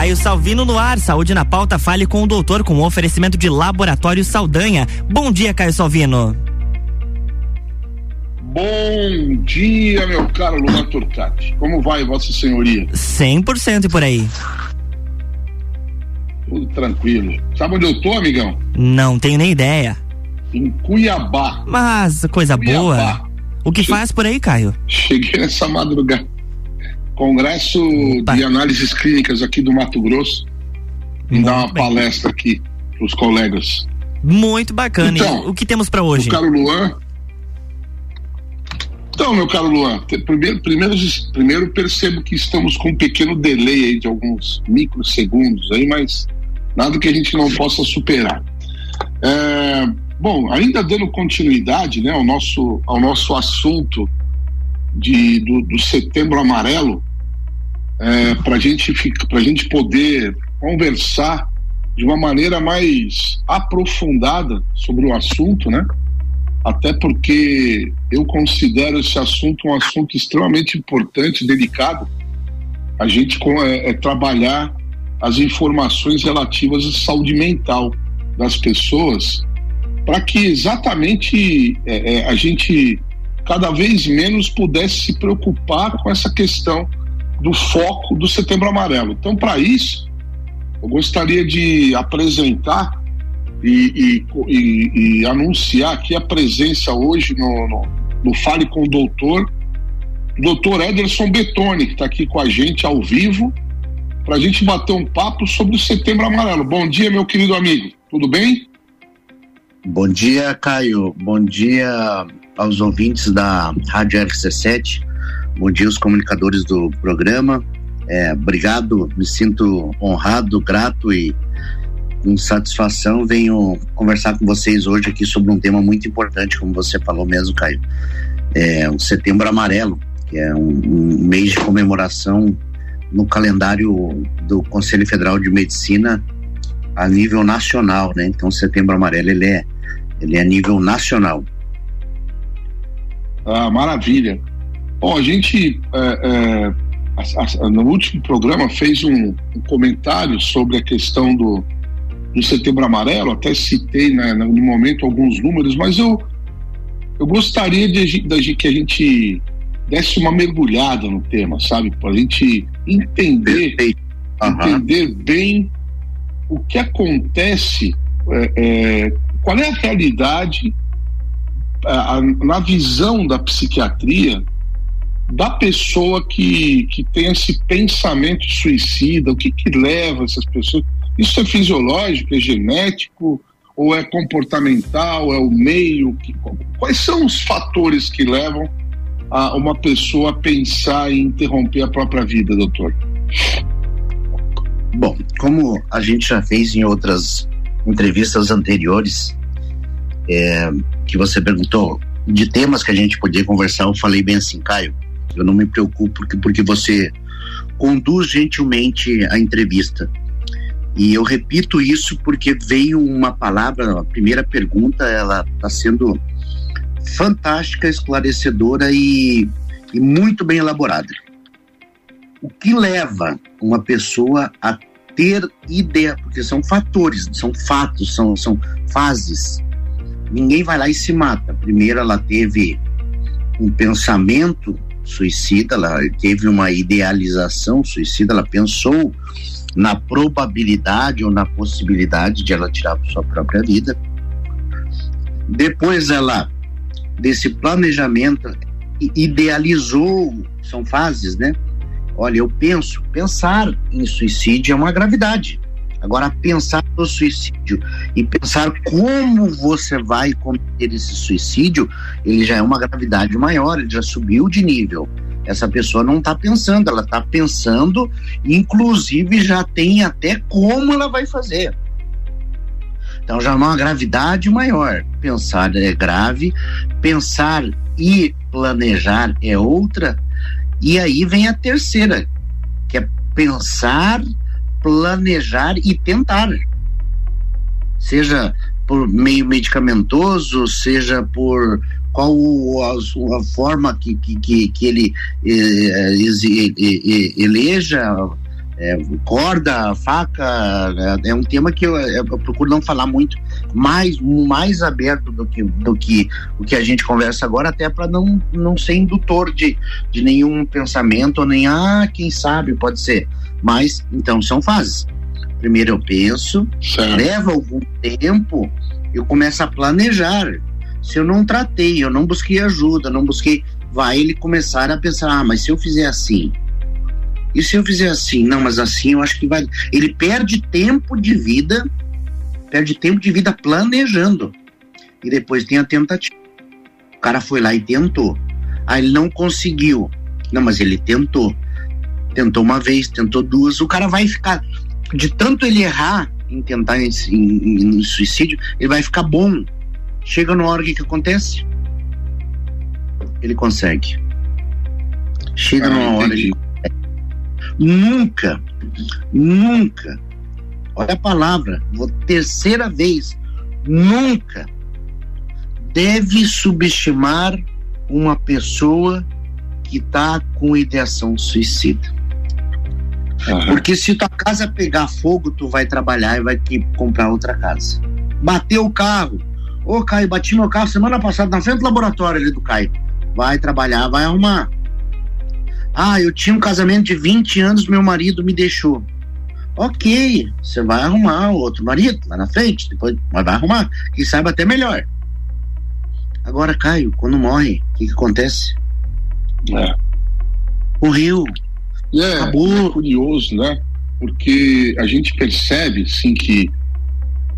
Caio Salvino no ar, saúde na pauta, fale com o doutor com oferecimento de Laboratório Saldanha. Bom dia, Caio Salvino. Bom dia, meu caro Luan Turcati. Como vai, Vossa Senhoria? 100% e por aí. Tudo tranquilo. Sabe onde eu tô, amigão? Não tenho nem ideia. Em Cuiabá. Mas coisa Cuiabá. boa. O que faz por aí, Caio? Cheguei nessa madrugada. Congresso de Análises Clínicas aqui do Mato Grosso. E dar uma bem. palestra aqui pros colegas. Muito bacana. Então, o que temos para hoje? Meu caro Luan. Então, meu caro Luan, primeiro, primeiro, primeiro percebo que estamos com um pequeno delay aí de alguns microsegundos aí, mas nada que a gente não possa superar. É, bom, ainda dando continuidade né, ao, nosso, ao nosso assunto de, do, do setembro amarelo, é, para gente, a gente poder conversar de uma maneira mais aprofundada sobre o assunto, né? Até porque eu considero esse assunto um assunto extremamente importante, delicado. A gente é, é trabalhar as informações relativas à saúde mental das pessoas, para que exatamente é, é, a gente cada vez menos pudesse se preocupar com essa questão do foco do Setembro Amarelo. Então, para isso, eu gostaria de apresentar e, e, e, e, anunciar aqui a presença hoje no, no, no Fale com o Doutor, doutor Ederson Betoni, que está aqui com a gente ao vivo para a gente bater um papo sobre o Setembro Amarelo. Bom dia, meu querido amigo. Tudo bem? Bom dia, Caio. Bom dia aos ouvintes da Rádio RC7. Bom dia aos comunicadores do programa. É, obrigado, me sinto honrado, grato e com satisfação venho conversar com vocês hoje aqui sobre um tema muito importante, como você falou mesmo, Caio. É o Setembro Amarelo, que é um, um mês de comemoração no calendário do Conselho Federal de Medicina a nível nacional, né? Então, Setembro Amarelo ele é ele é a nível nacional. Ah, maravilha. Bom, a gente é, é, no último programa fez um, um, comentário sobre a questão do, do Setembro Amarelo. Até citei né, no momento alguns números, mas eu eu gostaria de, de que a gente desse uma mergulhada no tema, sabe? Para a gente entender, uhum. entender bem o que acontece, é, é, qual é a realidade a, a, na visão da psiquiatria da pessoa que, que tem esse pensamento suicida, o que, que leva essas pessoas. Isso é fisiológico, é genético, ou é comportamental, é o meio? Que, quais são os fatores que levam a uma pessoa pensar em interromper a própria vida, doutor? Bom, como a gente já fez em outras entrevistas anteriores, é, que você perguntou de temas que a gente podia conversar, eu falei bem assim, Caio, eu não me preocupo porque, porque você conduz gentilmente a entrevista. E eu repito isso porque veio uma palavra, a primeira pergunta, ela está sendo fantástica, esclarecedora e, e muito bem elaborada. O que leva uma pessoa a ter ideia, porque são fatores, são fatos, são, são fases. Ninguém vai lá e se mata. Primeiro ela teve um pensamento suicida, ela teve uma idealização suicida, ela pensou na probabilidade ou na possibilidade de ela tirar sua própria vida. Depois ela desse planejamento, idealizou, são fases, né? Olha, eu penso, pensar em suicídio é uma gravidade. Agora, pensar no suicídio e pensar como você vai cometer esse suicídio, ele já é uma gravidade maior, ele já subiu de nível. Essa pessoa não está pensando, ela está pensando, inclusive já tem até como ela vai fazer. Então já é uma gravidade maior. Pensar é grave, pensar e planejar é outra. E aí vem a terceira, que é pensar, planejar e tentar. Seja por meio medicamentoso, seja por qual a, forma que, que, que, ele eh, eleja é, corda, faca, é, é, um tema que eu, eu, procuro não falar muito, mais, mais aberto do que, do que o que a gente conversa agora, até para não, não ser indutor de, de nenhum pensamento, nem, ah, quem sabe, pode ser. Mas, então, são fases. Primeiro eu penso, certo. leva algum tempo, eu começo a planejar. Se eu não tratei, eu não busquei ajuda, não busquei, vai ele começar a pensar, ah, mas se eu fizer assim, e se eu fizer assim? Não, mas assim eu acho que vai. Ele perde tempo de vida, perde tempo de vida planejando. E depois tem a tentativa. O cara foi lá e tentou. Aí ele não conseguiu. Não, mas ele tentou. Tentou uma vez, tentou duas. O cara vai ficar. De tanto ele errar em tentar em, em, em suicídio, ele vai ficar bom. Chega na hora, que, que acontece? Ele consegue. Chega ah, numa hora. Ele Nunca, nunca, olha a palavra, vou terceira vez, nunca deve subestimar uma pessoa que está com ideação suicida. Uhum. Porque se tua casa pegar fogo, tu vai trabalhar e vai ter que comprar outra casa. Bateu o carro. Ô, Caio, bati meu carro semana passada na frente do laboratório ali do Caio. Vai trabalhar, vai arrumar. Ah, eu tinha um casamento de 20 anos, meu marido me deixou. Ok, você vai arrumar outro marido lá na frente, depois vai arrumar, quem saiba até melhor. Agora, Caio, quando morre, o que, que acontece? É. Morreu. É, Acabou. É curioso, né? Porque a gente percebe, assim, que,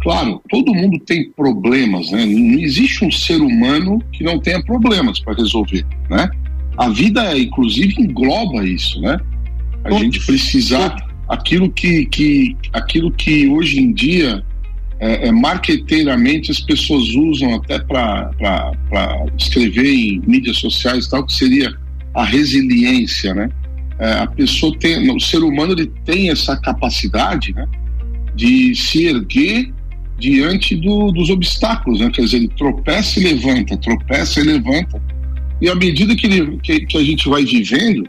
claro, todo mundo tem problemas, né? Não existe um ser humano que não tenha problemas para resolver, né? A vida, inclusive, engloba isso, né? A Todos. gente precisar aquilo que, que, aquilo que hoje em dia é, é, marqueteiramente as pessoas usam até para escrever em mídias sociais tal que seria a resiliência, né? É, a pessoa tem, o ser humano ele tem essa capacidade, né? De se erguer diante do, dos obstáculos, né? Quer dizer, ele tropeça e levanta, tropeça e levanta e à medida que, ele, que, que a gente vai vivendo,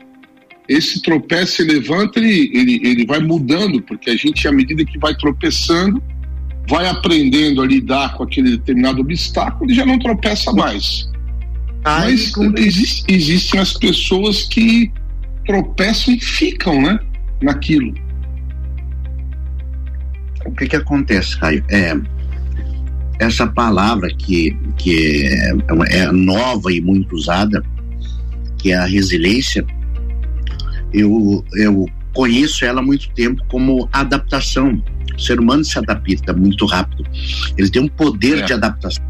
esse tropeço e levanta, ele, ele, ele vai mudando, porque a gente, à medida que vai tropeçando, vai aprendendo a lidar com aquele determinado obstáculo e já não tropeça mais. Ai, Mas existe, existem as pessoas que tropeçam e ficam, né? Naquilo. O que que acontece, Caio? É, essa palavra que, que é, é nova e muito usada, que é a resiliência, eu, eu conheço ela há muito tempo como adaptação. O ser humano se adapta muito rápido. Ele tem um poder é. de adaptação.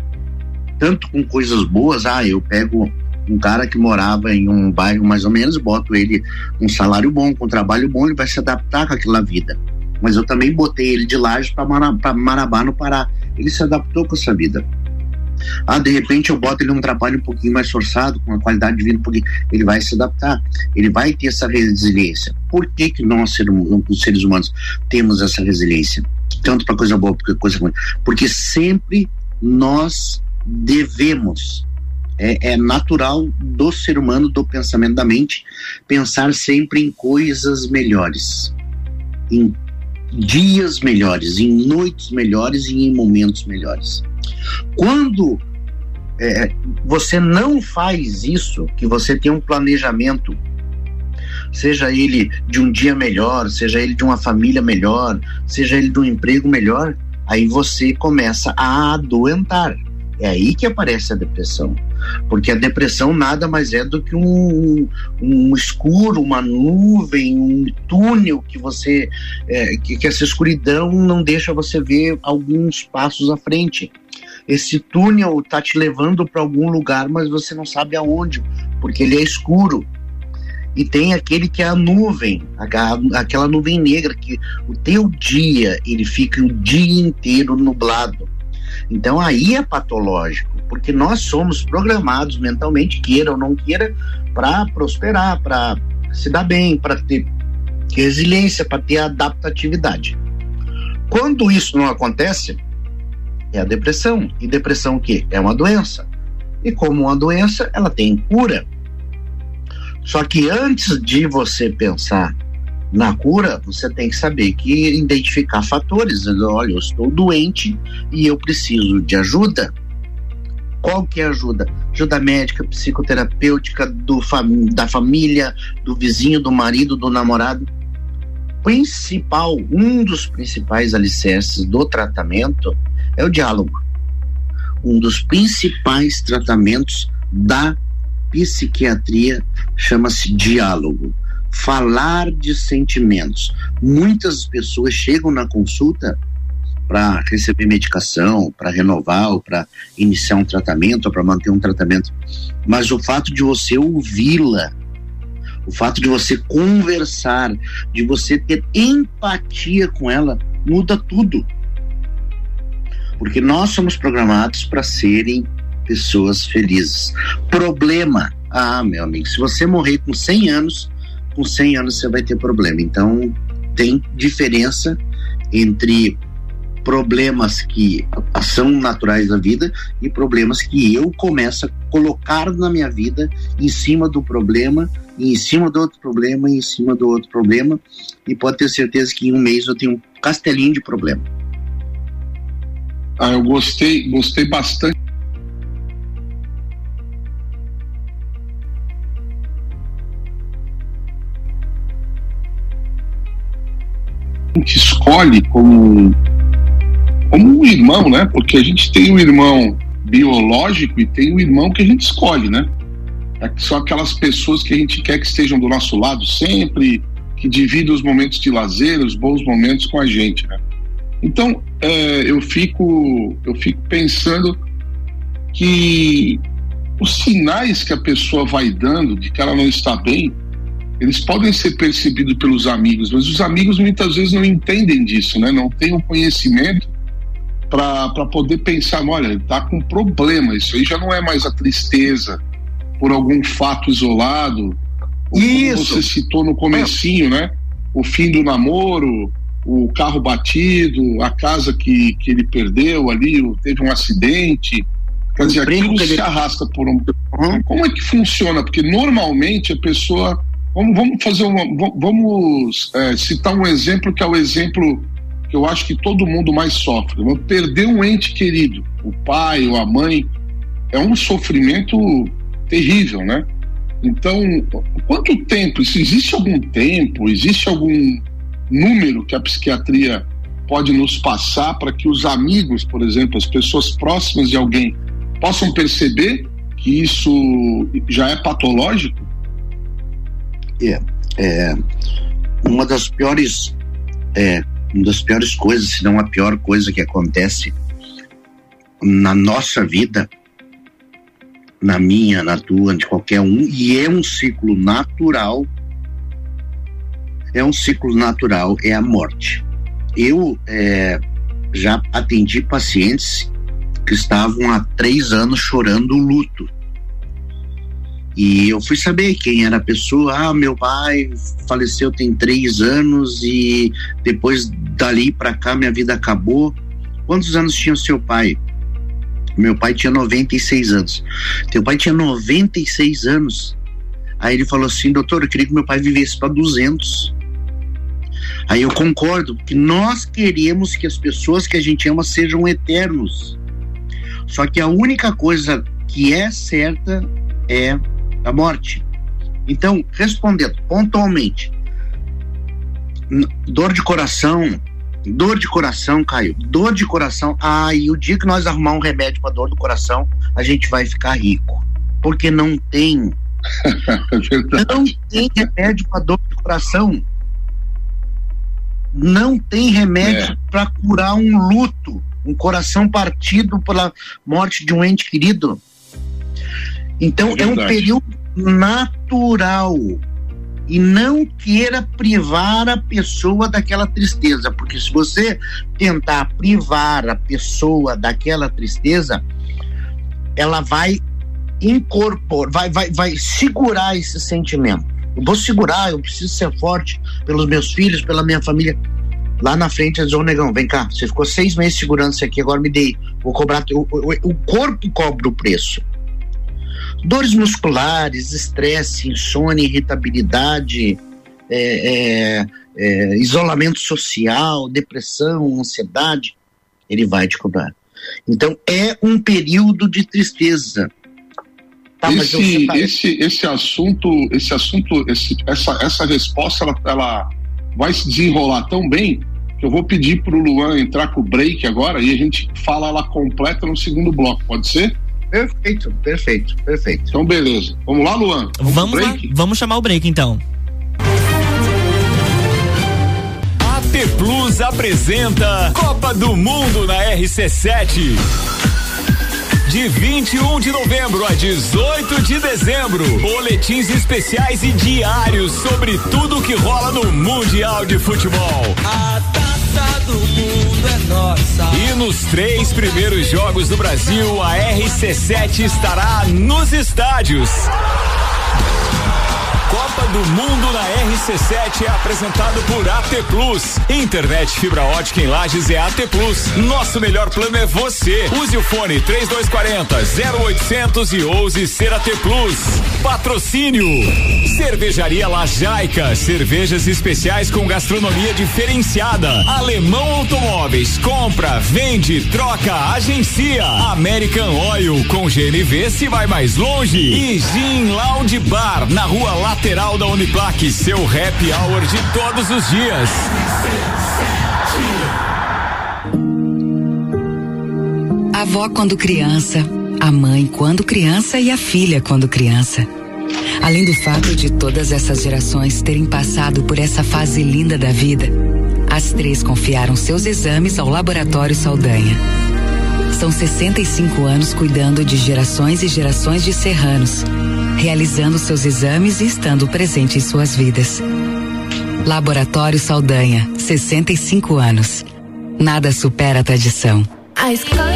Tanto com coisas boas, ah, eu pego um cara que morava em um bairro mais ou menos, boto ele um salário bom, com um trabalho bom, ele vai se adaptar com aquela vida. Mas eu também botei ele de laje para Marabá, no Pará ele se adaptou com essa vida. Ah, de repente eu boto ele num trabalho um pouquinho mais forçado, com uma qualidade de vida um pouquinho. Ele vai se adaptar, ele vai ter essa resiliência. Por que, que nós, os seres humanos, temos essa resiliência? Tanto para coisa boa, porque coisa ruim. Porque sempre nós devemos. É, é natural do ser humano, do pensamento da mente, pensar sempre em coisas melhores, em dias melhores, em noites melhores e em momentos melhores. Quando é, você não faz isso, que você tem um planejamento, seja ele de um dia melhor, seja ele de uma família melhor, seja ele de um emprego melhor, aí você começa a adoentar. É aí que aparece a depressão. Porque a depressão nada mais é do que um, um escuro, uma nuvem, um túnel que você. É, que, que essa escuridão não deixa você ver alguns passos à frente. Esse túnel está te levando para algum lugar, mas você não sabe aonde, porque ele é escuro. E tem aquele que é a nuvem, aquela nuvem negra que o teu dia ele fica o dia inteiro nublado. Então aí é patológico, porque nós somos programados mentalmente, queira ou não queira, para prosperar, para se dar bem, para ter resiliência, para ter adaptatividade. Quando isso não acontece, é a depressão. E depressão o quê? É uma doença. E como uma doença, ela tem cura. Só que antes de você pensar Na cura, você tem que saber que identificar fatores. Olha, eu estou doente e eu preciso de ajuda. Qual que é a ajuda? Ajuda médica, psicoterapêutica, do fam da família, do vizinho, do marido, do namorado. Principal, um dos principais alicerces do tratamento é o diálogo. Um dos principais tratamentos da psiquiatria chama-se diálogo. Falar de sentimentos. Muitas pessoas chegam na consulta para receber medicação, para renovar, ou para iniciar um tratamento, ou para manter um tratamento. Mas o fato de você ouvi-la, o fato de você conversar, de você ter empatia com ela, muda tudo. Porque nós somos programados para serem pessoas felizes. Problema. Ah, meu amigo, se você morrer com 100 anos, com 100 anos você vai ter problema. Então, tem diferença entre problemas que são naturais da vida e problemas que eu começo a colocar na minha vida em cima do problema, em cima do outro problema, em cima do outro problema, e pode ter certeza que em um mês eu tenho um castelinho de problema. Ah, eu gostei, gostei bastante gente escolhe como, como um irmão, né? Porque a gente tem um irmão biológico e tem um irmão que a gente escolhe, né? É são aquelas pessoas que a gente quer que estejam do nosso lado sempre, que dividam os momentos de lazer, os bons momentos com a gente, né? Então, é, eu fico eu fico pensando que os sinais que a pessoa vai dando de que ela não está bem eles podem ser percebidos pelos amigos, mas os amigos muitas vezes não entendem disso, né? Não têm o conhecimento para poder pensar, olha, tá com problema, isso aí já não é mais a tristeza por algum fato isolado, isso. como você citou no comecinho, né? O fim do namoro, o carro batido, a casa que, que ele perdeu ali, teve um acidente. Quer dizer, aquilo se arrasta por um. Uhum. Como é que funciona? Porque normalmente a pessoa Vamos, vamos fazer uma. Vamos é, citar um exemplo que é o exemplo que eu acho que todo mundo mais sofre. Perder um ente querido, o pai ou a mãe, é um sofrimento terrível, né? Então, quanto tempo? Se existe algum tempo, existe algum número que a psiquiatria pode nos passar para que os amigos, por exemplo, as pessoas próximas de alguém, possam perceber que isso já é patológico? É, é uma das piores, é, uma das piores coisas, se não a pior coisa que acontece na nossa vida, na minha, na tua, de qualquer um, e é um ciclo natural. É um ciclo natural, é a morte. Eu é, já atendi pacientes que estavam há três anos chorando luto e eu fui saber quem era a pessoa. Ah, meu pai faleceu tem três anos e depois dali para cá minha vida acabou. Quantos anos tinha o seu pai? Meu pai tinha 96 anos. Teu pai tinha 96 anos. Aí ele falou assim: doutor, eu queria que meu pai vivesse para 200. Aí eu concordo, que nós queremos que as pessoas que a gente ama sejam eternos. Só que a única coisa que é certa é da morte. Então, respondendo pontualmente, dor de coração, dor de coração, Caio, dor de coração. Ah, e o dia que nós arrumar um remédio para dor do coração, a gente vai ficar rico. Porque não tem. Não tem remédio para dor de coração. Não tem remédio é. para curar um luto, um coração partido pela morte de um ente querido. Então é, é um período natural e não queira privar a pessoa daquela tristeza, porque se você tentar privar a pessoa daquela tristeza, ela vai incorporar, vai, vai, vai segurar esse sentimento. Eu vou segurar, eu preciso ser forte pelos meus filhos, pela minha família. Lá na frente, eles vão, negão, vem cá, você ficou seis meses segurando isso aqui, agora me dei, vou cobrar, o, o, o corpo cobra o preço. Dores musculares, estresse, insônia, irritabilidade, é, é, é, isolamento social, depressão, ansiedade, ele vai te cobrar. Então é um período de tristeza. Tá, esse, esse, esse assunto, esse assunto, esse, essa, essa resposta, ela, ela vai se desenrolar tão bem que eu vou pedir para o Luan entrar com o break agora e a gente fala ela completa no segundo bloco, pode ser? Perfeito, perfeito, perfeito. Então, beleza. Vamos lá, Luan? Vamos, vamos lá, vamos chamar o break então. AT Plus apresenta Copa do Mundo na RC7 de 21 de novembro a 18 de dezembro. Boletins especiais e diários sobre tudo que rola no Mundial de Futebol. A E nos três primeiros jogos do Brasil, a RC7 estará nos estádios. Copa do Mundo na RC7 é apresentado por AT Plus. Internet fibra ótica em Lages é AT Plus. Nosso melhor plano é você. Use o fone 3240 0800 e ouse ser AT Plus. Patrocínio. Cervejaria Lajaica. Cervejas especiais com gastronomia diferenciada. Alemão Automóveis. Compra, vende, troca, agencia. American Oil com GNV se vai mais longe. E Gin Lounge Bar na rua Lateral lateral da Uniplaque, seu happy hour de todos os dias. A avó quando criança, a mãe quando criança e a filha quando criança. Além do fato de todas essas gerações terem passado por essa fase linda da vida, as três confiaram seus exames ao Laboratório Saldanha. São 65 anos cuidando de gerações e gerações de serranos realizando seus exames e estando presente em suas vidas. Laboratório Saldanha, 65 anos. Nada supera a tradição. A escola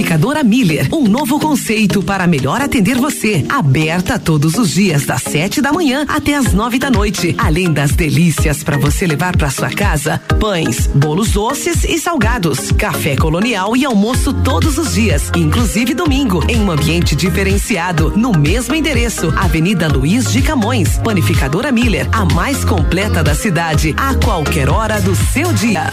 Panificadora Miller, um novo conceito para melhor atender você. Aberta todos os dias das 7 da manhã até as 9 da noite. Além das delícias para você levar para sua casa, pães, bolos doces e salgados, café colonial e almoço todos os dias, inclusive domingo, em um ambiente diferenciado, no mesmo endereço, Avenida Luiz de Camões. Panificadora Miller, a mais completa da cidade, a qualquer hora do seu dia.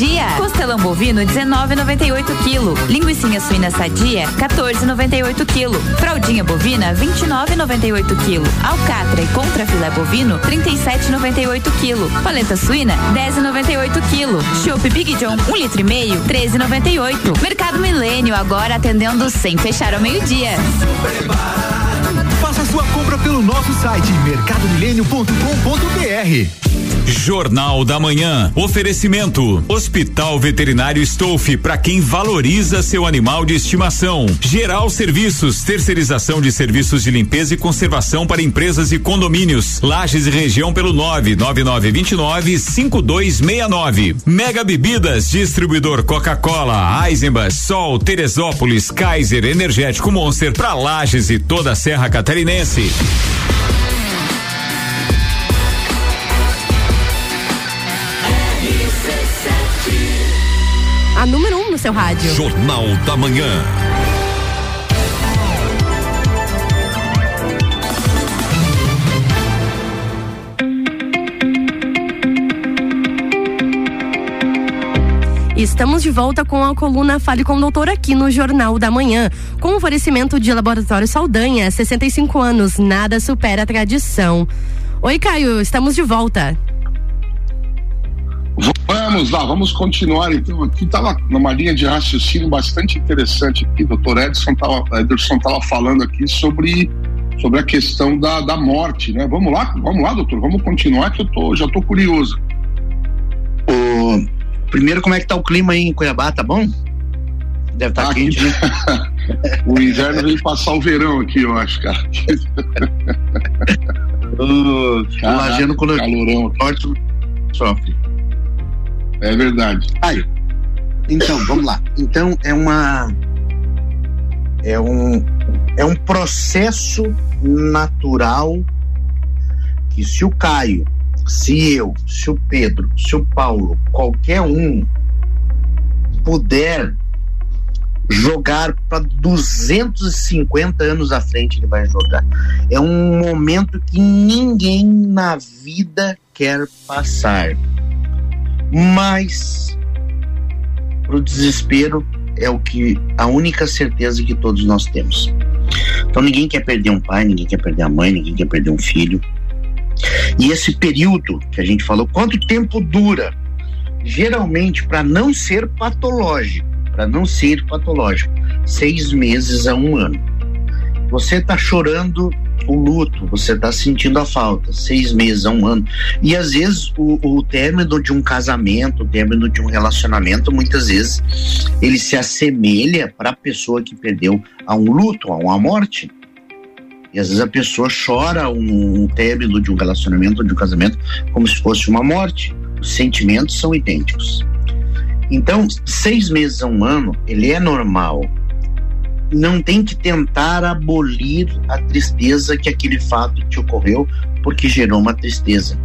Dia. Costelão bovino 19,98 kg. Linguiça suína sadia 14,98 kg. Fraldinha bovina 29,98 kg. Alcatra e contra filé bovino 37,98 kg. Paleta suína 10,98 kg. Chopp Big John 1 litro e meio 13,98. Mercado Milênio agora atendendo sem fechar ao meio-dia. Faça sua compra pelo nosso site mercadomilênio.com.br. Jornal da Manhã. Oferecimento. Hospital Veterinário Stolf para quem valoriza seu animal de estimação. Geral Serviços, terceirização de serviços de limpeza e conservação para empresas e condomínios. Lages e região pelo 99929 5269. Mega Bebidas, distribuidor Coca-Cola, Eisenbach, Sol, Teresópolis, Kaiser, Energético Monster para Lages e toda a Serra Catarinense. Seu rádio. Jornal da Manhã. Estamos de volta com a coluna Fale com o Doutor aqui no Jornal da Manhã, com oferecimento de Laboratório Saldanha, 65 anos, nada supera a tradição. Oi, Caio, estamos de volta. Vamos lá, vamos continuar então. Aqui estava numa linha de raciocínio bastante interessante aqui. Doutor Edson estava Ederson estava falando aqui sobre, sobre a questão da, da morte, né? Vamos lá, vamos lá, doutor, vamos continuar que eu tô, já estou curioso. O, primeiro, como é que tá o clima aí em Cuiabá, tá bom? Deve estar tá quente, né? o inverno veio passar o verão aqui, eu acho, cara. o Lajano calorão. Norte sofre. É verdade. Caio, então, vamos lá. Então, é uma. É um, é um processo natural que se o Caio, se eu, se o Pedro, se o Paulo, qualquer um puder jogar para 250 anos à frente ele vai jogar. É um momento que ninguém na vida quer passar. Mas o desespero é o que a única certeza que todos nós temos. Então ninguém quer perder um pai, ninguém quer perder a mãe, ninguém quer perder um filho. E esse período que a gente falou, quanto tempo dura? Geralmente, para não ser patológico, para não ser patológico, seis meses a um ano. Você está chorando o luto, você está sentindo a falta, seis meses um ano. E às vezes o, o término de um casamento, o término de um relacionamento, muitas vezes ele se assemelha para a pessoa que perdeu a um luto, a uma morte. E às vezes a pessoa chora um, um término de um relacionamento, de um casamento, como se fosse uma morte. Os sentimentos são idênticos. Então, seis meses a um ano, ele é normal não tem que tentar abolir a tristeza que aquele fato te ocorreu, porque gerou uma tristeza.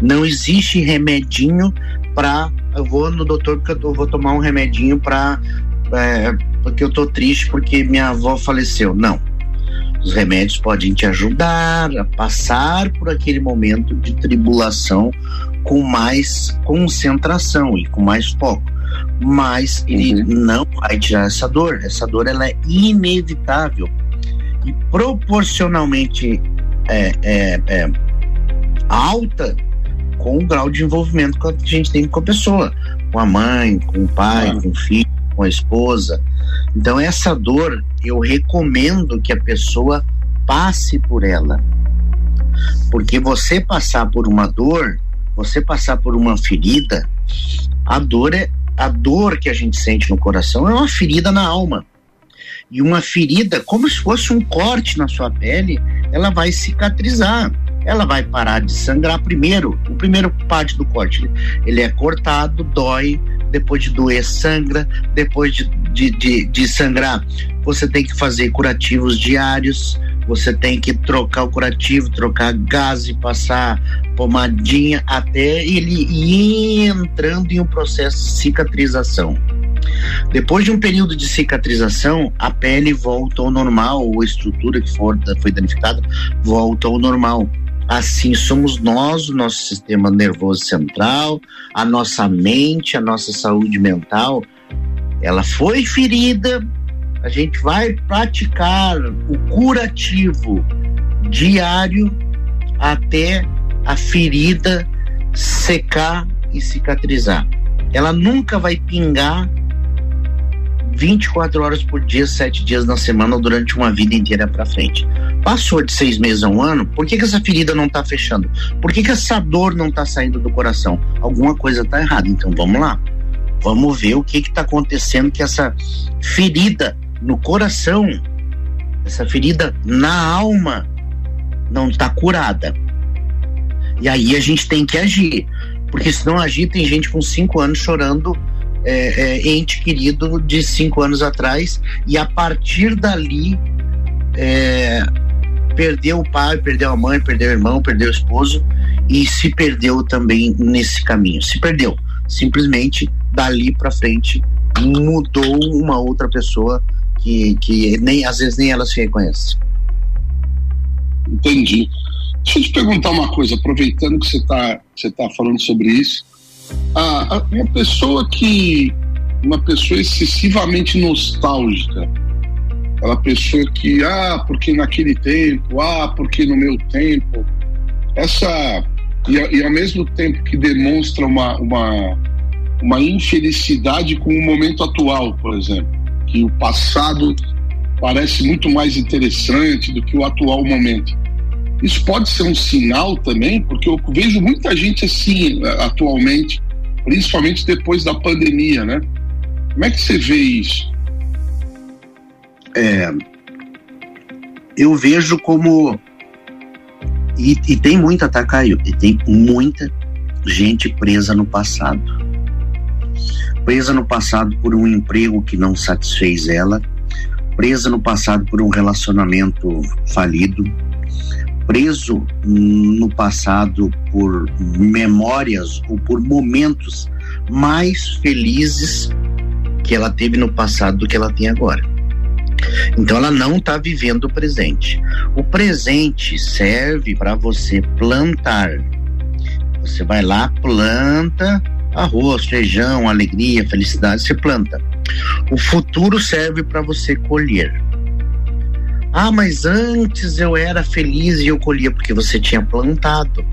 Não existe remedinho para eu vou no doutor porque eu vou tomar um remedinho para é, porque eu tô triste porque minha avó faleceu. Não. Os remédios podem te ajudar a passar por aquele momento de tribulação com mais concentração e com mais foco mas ele uhum. não vai tirar essa dor. Essa dor ela é inevitável e proporcionalmente é, é, é alta com o grau de envolvimento que a gente tem com a pessoa, com a mãe, com o pai, ah. com o filho, com a esposa. Então essa dor eu recomendo que a pessoa passe por ela, porque você passar por uma dor, você passar por uma ferida, a dor é, a dor que a gente sente no coração é uma ferida na alma. E uma ferida, como se fosse um corte na sua pele, ela vai cicatrizar. Ela vai parar de sangrar primeiro. O primeiro parte do corte, ele é cortado, dói, depois de doer, sangra, depois de, de, de, de sangrar, você tem que fazer curativos diários, você tem que trocar o curativo, trocar gás passar pomadinha até ele ir entrando em um processo de cicatrização. Depois de um período de cicatrização, a pele volta ao normal, ou a estrutura que for, foi danificada volta ao normal. Assim somos nós, o nosso sistema nervoso central, a nossa mente, a nossa saúde mental. Ela foi ferida, a gente vai praticar o curativo diário até a ferida secar e cicatrizar. Ela nunca vai pingar 24 horas por dia, 7 dias na semana durante uma vida inteira para frente. Passou de seis meses a um ano, por que, que essa ferida não está fechando? Por que, que essa dor não está saindo do coração? Alguma coisa está errada. Então vamos lá. Vamos ver o que está acontecendo que essa ferida no coração, essa ferida na alma não está curada. E aí a gente tem que agir. Porque se não agir, tem gente com cinco anos chorando é, é, ente querido de cinco anos atrás, e a partir dali é, perdeu o pai, perdeu a mãe, perdeu o irmão, perdeu o esposo e se perdeu também nesse caminho. Se perdeu. Simplesmente dali para frente mudou uma outra pessoa que, que nem às vezes nem ela se reconhece. Entendi. Deixa eu te perguntar uma coisa, aproveitando que você está você tá falando sobre isso. Ah, uma pessoa que. Uma pessoa excessivamente nostálgica. Aquela pessoa que, ah, porque naquele tempo, ah, porque no meu tempo. Essa. E, e ao mesmo tempo que demonstra uma, uma uma infelicidade com o momento atual, por exemplo, que o passado parece muito mais interessante do que o atual momento. Isso pode ser um sinal também, porque eu vejo muita gente assim atualmente, principalmente depois da pandemia, né? Como é que você vê isso? É, eu vejo como e, e tem muita, tá, Caio? E tem muita gente presa no passado. Presa no passado por um emprego que não satisfez ela, presa no passado por um relacionamento falido, preso no passado por memórias ou por momentos mais felizes que ela teve no passado do que ela tem agora. Então ela não está vivendo o presente. O presente serve para você plantar. Você vai lá, planta arroz, feijão, alegria, felicidade, você planta. O futuro serve para você colher. Ah, mas antes eu era feliz e eu colhia porque você tinha plantado.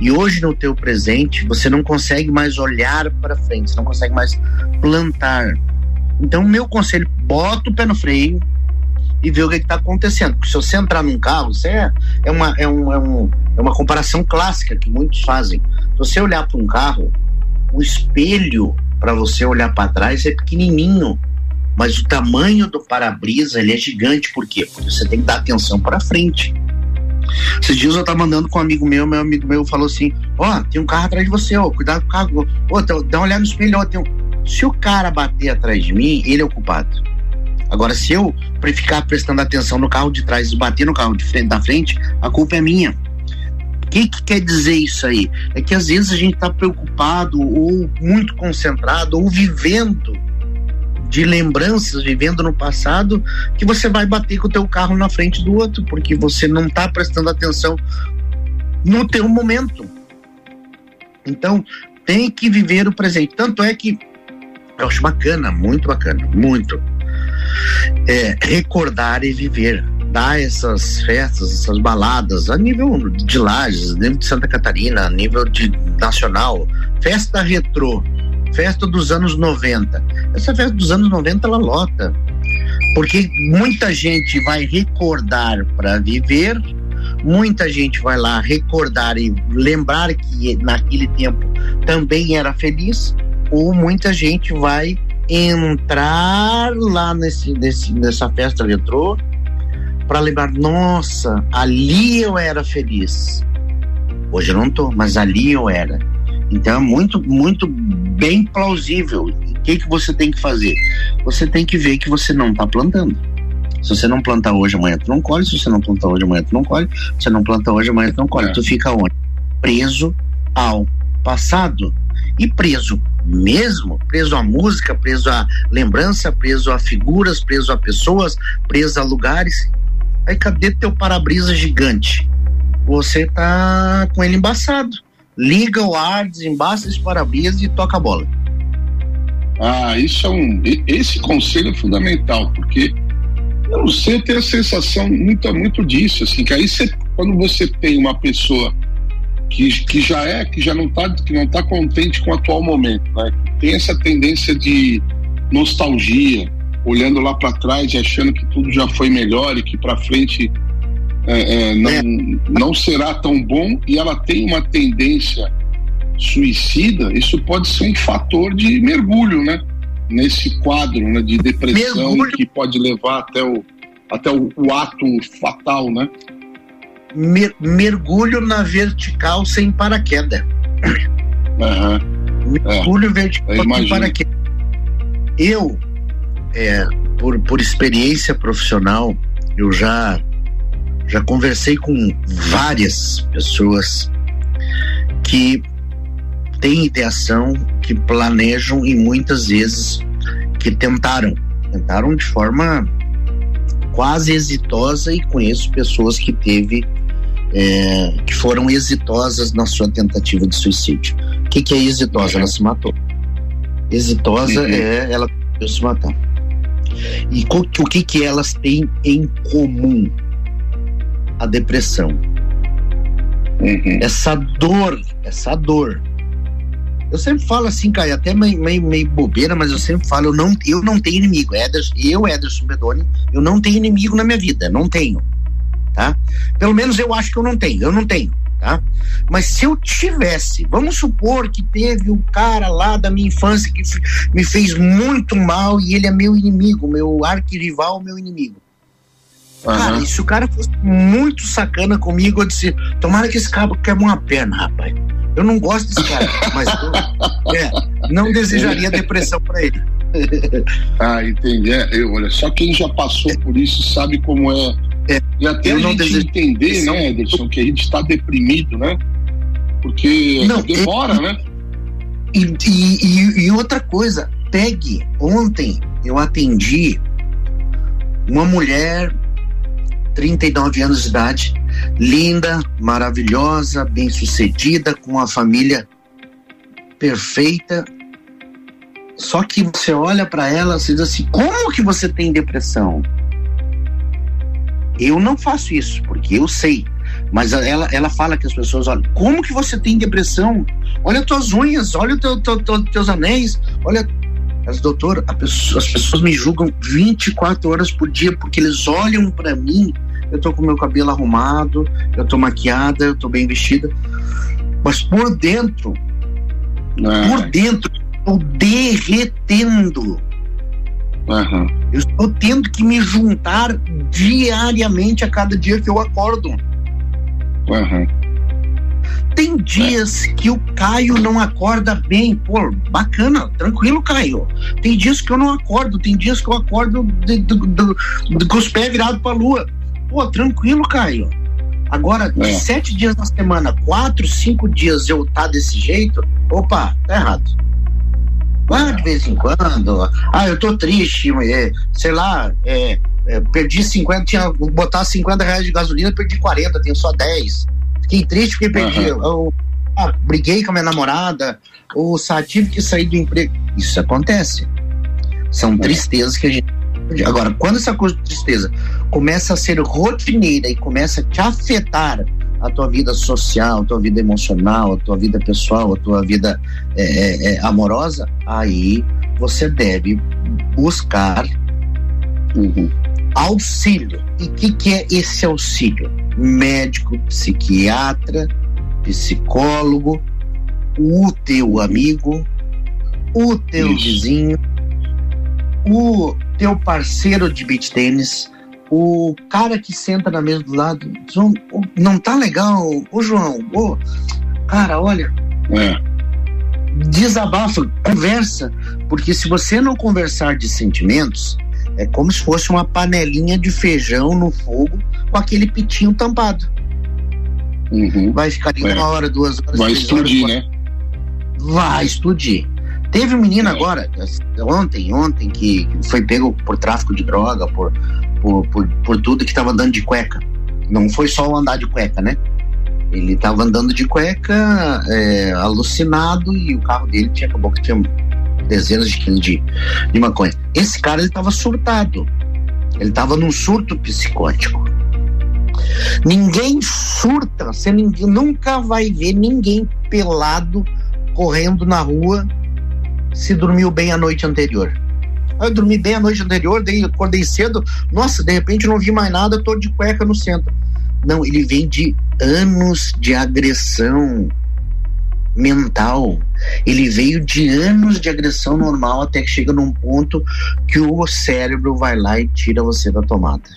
E hoje no teu presente você não consegue mais olhar para frente, você não consegue mais plantar. Então, meu conselho, bota o pé no freio e vê o que está acontecendo. Porque se você entrar num carro, você é, é, uma, é, um, é, um, é uma comparação clássica que muitos fazem. Se você olhar para um carro, o espelho para você olhar para trás é pequenininho, mas o tamanho do para-brisa ele é gigante. Por quê? Porque você tem que dar atenção para frente. Esses dias eu tava andando com um amigo meu, meu amigo meu falou assim: Ó, oh, tem um carro atrás de você, ó, cuidado com o carro. Ó, dá uma olhada no espelho, tem um se o cara bater atrás de mim, ele é o culpado. Agora, se eu ficar prestando atenção no carro de trás e bater no carro de frente, da frente, a culpa é minha. O que, que quer dizer isso aí? É que às vezes a gente está preocupado ou muito concentrado ou vivendo de lembranças, vivendo no passado, que você vai bater com o teu carro na frente do outro, porque você não está prestando atenção no teu momento. Então, tem que viver o presente. Tanto é que eu acho bacana, muito bacana, muito. É, recordar e viver, dar essas festas, essas baladas a nível de Lages, nível de Santa Catarina, a nível de nacional, festa retrô, festa dos anos 90. Essa festa dos anos 90 ela lota. Porque muita gente vai recordar para viver, muita gente vai lá recordar e lembrar que naquele tempo também era feliz, ou muita gente vai entrar lá nesse, nesse nessa festa retrô para lembrar, nossa, ali eu era feliz. Hoje eu não tô, mas ali eu era. Então é muito, muito bem plausível. O que, que você tem que fazer? Você tem que ver que você não está plantando. Se você não plantar hoje, amanhã tu não colhe. Se você não plantar hoje, amanhã tu não colhe. Se você não planta hoje, amanhã tu não colhe. É. Tu fica onde? Preso ao passado e preso mesmo, preso à música, preso à lembrança, preso a figuras, preso a pessoas, preso a lugares. Aí cadê teu para-brisa gigante? Você tá com ele embaçado. Liga o ar, desembaça esse para-brisa e toca a bola. Ah, isso é um. Esse conselho é fundamental, porque eu não sei, eu tenho a sensação muito, muito disso, assim, que aí você, quando você tem uma pessoa que, que já é, que já não está que não tá contente com o atual momento, né? Tem essa tendência de nostalgia, olhando lá para trás e achando que tudo já foi melhor e que para frente é, é, não, é. não será tão bom e ela tem uma tendência suicida, isso pode ser um fator de mergulho, né? Nesse quadro né, de depressão mergulho. que pode levar até o, até o, o ato fatal, né? mer mergulho na vertical sem paraquedas. Uhum. Mergulho é, vertical sem paraquedas. Eu, é, por, por experiência profissional, eu já, já conversei com várias pessoas que têm ideação, que planejam e muitas vezes que tentaram, tentaram de forma quase exitosa e conheço pessoas que teve é, que foram exitosas na sua tentativa de suicídio. O que, que é exitosa? Ela se matou. Exitosa uhum. é ela se matar. E o que, que elas têm em comum? A depressão. Uhum. Essa dor, essa dor Eu sempre falo assim, Caio, até meio, meio, meio, bobeira, mas eu sempre falo, eu não, eu não tenho inimigo. Ederson, eu, Ederson Bedoni, eu não tenho inimigo na minha vida, não tenho. Tá? Pelo menos eu acho que eu não tenho, eu não tenho. Tá? Mas se eu tivesse, vamos supor que teve um cara lá da minha infância que me fez muito mal e ele é meu inimigo, meu arquirrival, meu inimigo. Uhum. Cara, e se o cara fosse muito sacana comigo, eu disse: tomara que esse cabo quebre uma perna, rapaz. Eu não gosto desse cara, mas eu, é, não desejaria depressão para ele. ah, entendi. É, eu, olha, só quem já passou por isso sabe como é. é e até a gente desejo... entender, né, Ederson, que a gente está deprimido, né? Porque não, demora, é, né? E, e, e outra coisa, pegue. Ontem eu atendi uma mulher 39 anos de idade, linda, maravilhosa, bem-sucedida, com uma família perfeita. Só que você olha para ela e diz assim: como que você tem depressão? Eu não faço isso, porque eu sei. Mas ela, ela fala que as pessoas olham, como que você tem depressão? Olha tuas unhas, olha teu, teu, teu, teus anéis, olha. Mas, doutor, pessoa, as pessoas me julgam 24 horas por dia porque eles olham para mim eu tô com meu cabelo arrumado, eu tô maquiada, eu tô bem vestida. Mas por dentro, ah. por dentro, eu tô derretendo. Uhum. Eu estou tendo que me juntar diariamente a cada dia que eu acordo. Uhum. Tem dias que o Caio não acorda bem. Pô, bacana, tranquilo, Caio. Tem dias que eu não acordo, tem dias que eu acordo de, de, de, com os pés virados pra lua. Pô, tranquilo, Caio. Agora, é. sete dias na semana, quatro, cinco dias eu tá desse jeito, opa, tá errado. Ah, de vez em quando, ah, eu tô triste, é, sei lá, é, é, perdi 50, tinha botar 50 reais de gasolina, perdi 40, tenho só 10. Fiquei triste porque perdi. Uhum. Eu, ah, briguei com a minha namorada, ou sabe, tive que sair do emprego. Isso acontece. São é. tristezas que a gente. Agora, quando essa coisa de tristeza começa a ser rotineira e começa a te afetar a tua vida social, a tua vida emocional, a tua vida pessoal, a tua vida é, é, é amorosa, aí você deve buscar uhum. auxílio. E o que, que é esse auxílio? Médico, psiquiatra, psicólogo, o teu amigo, o teu vizinho, o teu parceiro de beach tênis, o cara que senta na mesa do lado, não tá legal, ô João, ô, cara, olha. É. Desabafa, conversa, porque se você não conversar de sentimentos, é como se fosse uma panelinha de feijão no fogo com aquele pitinho tampado. Uhum. Vai ficar ali é. uma hora, duas horas. Vai explodir, horas, né? Vai explodir. Teve um menino agora, ontem, ontem, que foi pego por tráfico de droga, por por, por, por tudo que estava andando de cueca. Não foi só o andar de cueca, né? Ele estava andando de cueca, é, alucinado, e o carro dele tinha, acabou que tinha dezenas de quilos de, de maconha. Esse cara, ele estava surtado. Ele estava num surto psicótico. Ninguém surta, você ninguém, nunca vai ver ninguém pelado correndo na rua se dormiu bem a noite anterior. Eu dormi bem a noite anterior, daí acordei cedo. Nossa, de repente não vi mais nada, tô de cueca no centro. Não, ele vem de anos de agressão mental. Ele veio de anos de agressão normal até que chega num ponto que o cérebro vai lá e tira você da tomada.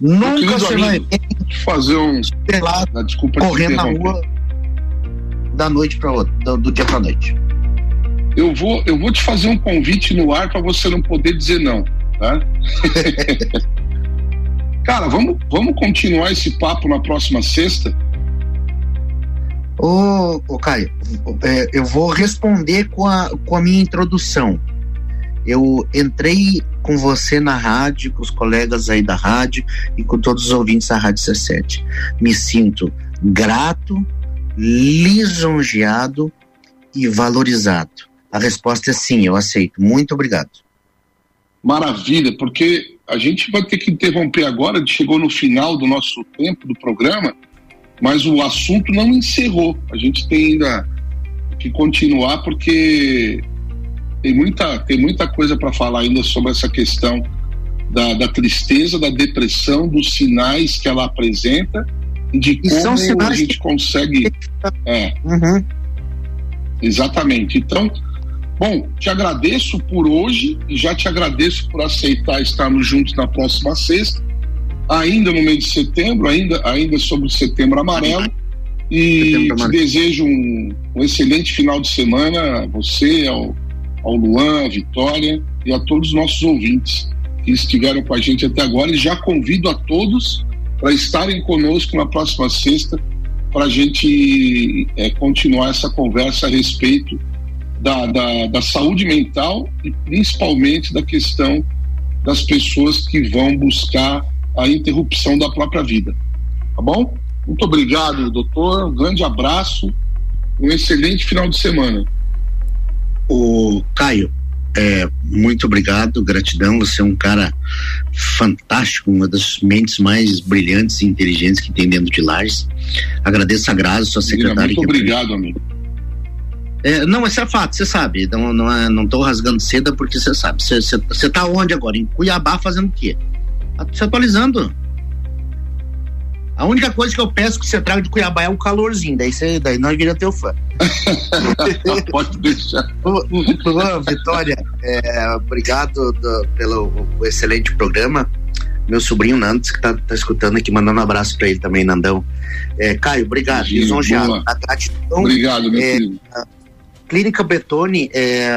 Nunca você vai fazer um pelado, desculpa correr na rua da noite para outra, do, do dia para noite eu vou, eu vou te fazer um convite no ar para você não poder dizer não, tá? Cara, vamos, vamos continuar esse papo na próxima sexta? Ô, ô Caio, é, eu vou responder com a, com a minha introdução. Eu entrei com você na rádio, com os colegas aí da rádio e com todos os ouvintes da Rádio C7. Me sinto grato, lisonjeado e valorizado. A resposta é sim, eu aceito. Muito obrigado. Maravilha, porque a gente vai ter que interromper agora, chegou no final do nosso tempo do programa, mas o assunto não encerrou. A gente tem ainda que continuar, porque tem muita, tem muita coisa para falar ainda sobre essa questão da, da, tristeza, da depressão, dos sinais que ela apresenta e de e como a gente que... consegue. É, uhum. Exatamente. Então, bom, te agradeço por hoje e já te agradeço por aceitar estarmos juntos na próxima sexta, ainda no mês de setembro, ainda, ainda sobre o setembro amarelo. E te desejo um, um, excelente final de semana a você, ao, ao Luan, a Vitória e a todos os nossos ouvintes que estiveram com a gente até agora. E já convido a todos para estarem conosco na próxima sexta para a gente é, continuar essa conversa a respeito da, da, da saúde mental e principalmente da questão das pessoas que vão buscar a interrupção da própria vida. Tá bom? Muito obrigado, doutor. Um grande abraço. Um excelente final de semana. O Caio, é, muito obrigado, gratidão. Você é um cara fantástico, uma das mentes mais brilhantes e inteligentes que tem dentro de Lages. Agradeço a Graça, sua secretária. Muito obrigado, amigo. É, não, mas é fato, você sabe. Não, não, é, não tô rasgando seda porque você sabe. Você tá onde agora? Em Cuiabá fazendo o quê? Tá se atualizando. A única coisa que eu peço que você traga de Cuiabá é o calorzinho, daí, você, daí nós vira teu fã. Pode deixar. Luan, Vitória, é, obrigado do, pelo excelente programa. Meu sobrinho Nantes, que tá, tá escutando aqui, mandando um abraço para ele também, Nandão. É, Caio, obrigado. Lisonjeado. A. Obrigado, meu é, filho. Clínica Betone, é,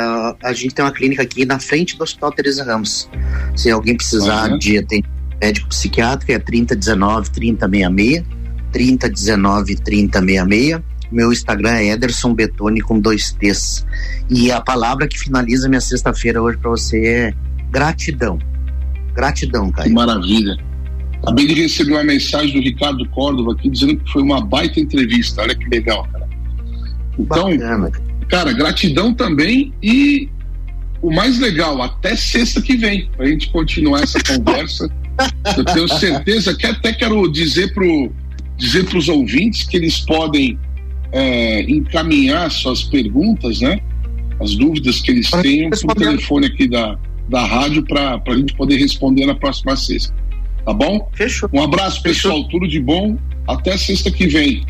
a gente tem uma clínica aqui na frente do Hospital Teresa Ramos. Se alguém precisar uhum. de atendimento médico psiquiátrico é 3019 3066, 3019 3066. Meu Instagram é Ederson Betone com dois T's. E a palavra que finaliza minha sexta-feira hoje para você é gratidão. Gratidão, cara. Que maravilha. Acabei de receber uma mensagem do Ricardo Córdova aqui dizendo que foi uma baita entrevista. Olha que legal, cara. Então, Bacana. Cara, gratidão também e o mais legal, até sexta que vem, pra gente continuar essa conversa. Eu tenho certeza que até quero dizer para dizer os ouvintes que eles podem é, encaminhar suas perguntas, né? As dúvidas que eles tenham para o telefone aqui da, da rádio para a gente poder responder na próxima sexta. Tá bom? Fechou. Um abraço, pessoal. Fechou. Tudo de bom. Até sexta que vem.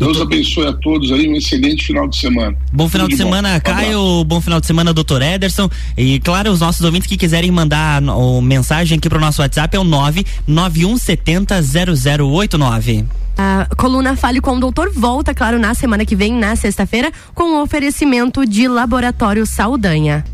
Deus abençoe a todos aí, um excelente final de semana. Bom final de, de, semana, bom. Caio. Bom final de semana, doutor Ederson. E claro, os nossos ouvintes que quiserem mandar o, mensagem aqui pro nosso WhatsApp é o 99170 0089. A coluna Fale com o Doutor volta, claro, na semana que vem, na sexta-feira, com o oferecimento de Laboratório Saldanha.